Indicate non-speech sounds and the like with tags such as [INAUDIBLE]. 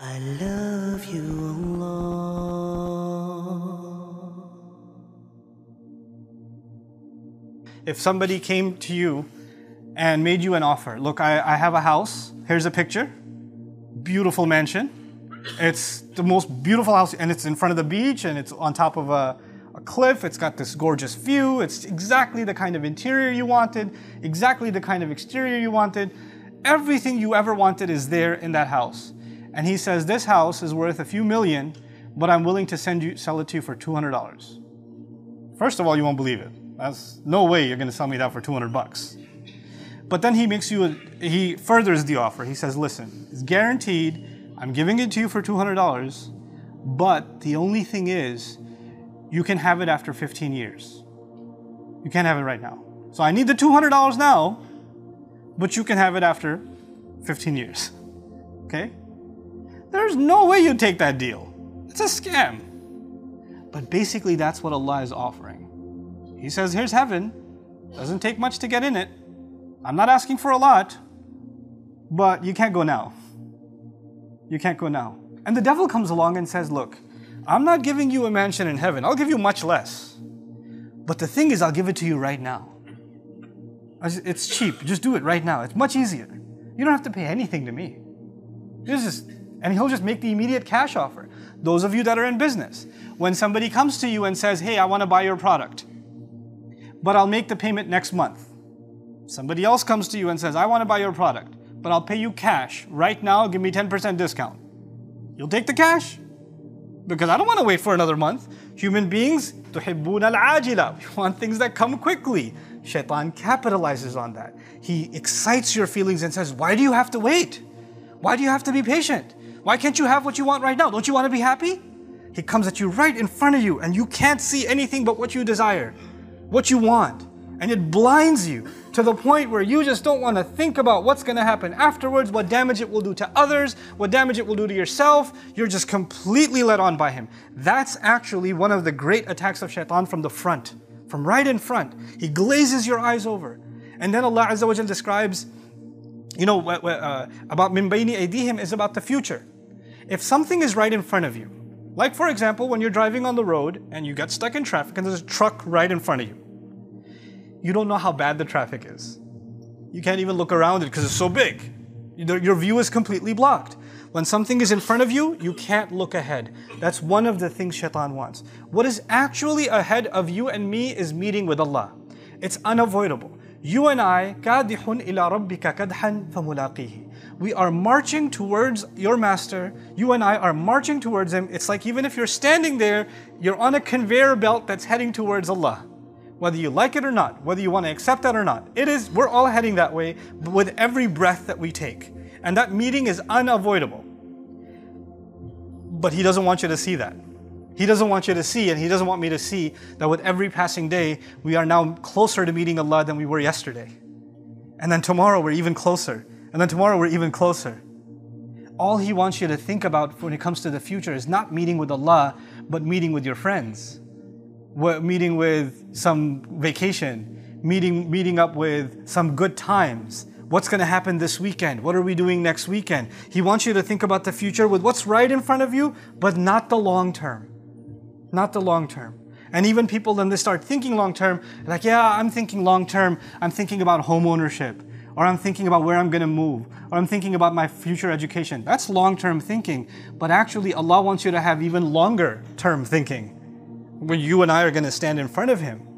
I love you, Allah. If somebody came to you and made you an offer, look, I, I have a house, here's a picture, beautiful mansion. It's the most beautiful house, and it's in front of the beach, and it's on top of a, a cliff. It's got this gorgeous view. It's exactly the kind of interior you wanted, exactly the kind of exterior you wanted. Everything you ever wanted is there in that house. And he says, This house is worth a few million, but I'm willing to send you, sell it to you for $200. First of all, you won't believe it. That's no way you're going to sell me that for 200 bucks. But then he makes you, a, he furthers the offer. He says, listen, it's guaranteed. I'm giving it to you for $200, but the only thing is, you can have it after 15 years. You can't have it right now. So I need the $200 now, but you can have it after 15 years. Okay? There's no way you'd take that deal. It's a scam. But basically, that's what Allah is offering. He says, Here's heaven. Doesn't take much to get in it. I'm not asking for a lot, but you can't go now. You can't go now. And the devil comes along and says, Look, I'm not giving you a mansion in heaven. I'll give you much less. But the thing is, I'll give it to you right now. It's cheap. Just do it right now. It's much easier. You don't have to pay anything to me. This is, and he'll just make the immediate cash offer. Those of you that are in business, when somebody comes to you and says, Hey, I want to buy your product, but I'll make the payment next month. Somebody else comes to you and says, I want to buy your product, but I'll pay you cash right now, give me 10% discount. You'll take the cash? Because I don't want to wait for another month. Human beings, تحبون العاجلة. [LAUGHS] We want things that come quickly. Shaitan capitalizes on that. He excites your feelings and says, Why do you have to wait? Why do you have to be patient? Why can't you have what you want right now? Don't you want to be happy? He comes at you right in front of you, and you can't see anything but what you desire, what you want. And it blinds you to the point where you just don't want to think about what's going to happen afterwards, what damage it will do to others, what damage it will do to yourself. You're just completely led on by him. That's actually one of the great attacks of shaitan from the front, from right in front. He glazes your eyes over. And then Allah Azza wa Jal describes, you know, uh, about min bayni is about the future. If something is right in front of you, like for example, when you're driving on the road and you get stuck in traffic and there's a truck right in front of you you don't know how bad the traffic is. You can't even look around it because it's so big. Your view is completely blocked. When something is in front of you, you can't look ahead. That's one of the things shaitan wants. What is actually ahead of you and me is meeting with Allah. It's unavoidable. You and I, كَادِحٌ إِلَى رَبِّكَ كَدْحًا فَمُلَاقِيهِ We are marching towards your master. You and I are marching towards him. It's like even if you're standing there, you're on a conveyor belt that's heading towards Allah whether you like it or not, whether you want to accept that or not. It is, we're all heading that way with every breath that we take. And that meeting is unavoidable. But He doesn't want you to see that. He doesn't want you to see, and He doesn't want me to see that with every passing day, we are now closer to meeting Allah than we were yesterday. And then tomorrow, we're even closer. And then tomorrow, we're even closer. All He wants you to think about when it comes to the future is not meeting with Allah, but meeting with your friends meeting with some vacation, meeting, meeting up with some good times. What's going to happen this weekend? What are we doing next weekend? He wants you to think about the future with what's right in front of you, but not the long term. Not the long term. And even people, then they start thinking long term, like, yeah, I'm thinking long term. I'm thinking about home ownership, or I'm thinking about where I'm to move, or I'm thinking about my future education. That's long term thinking. But actually, Allah wants you to have even longer term thinking when you and I are to stand in front of Him.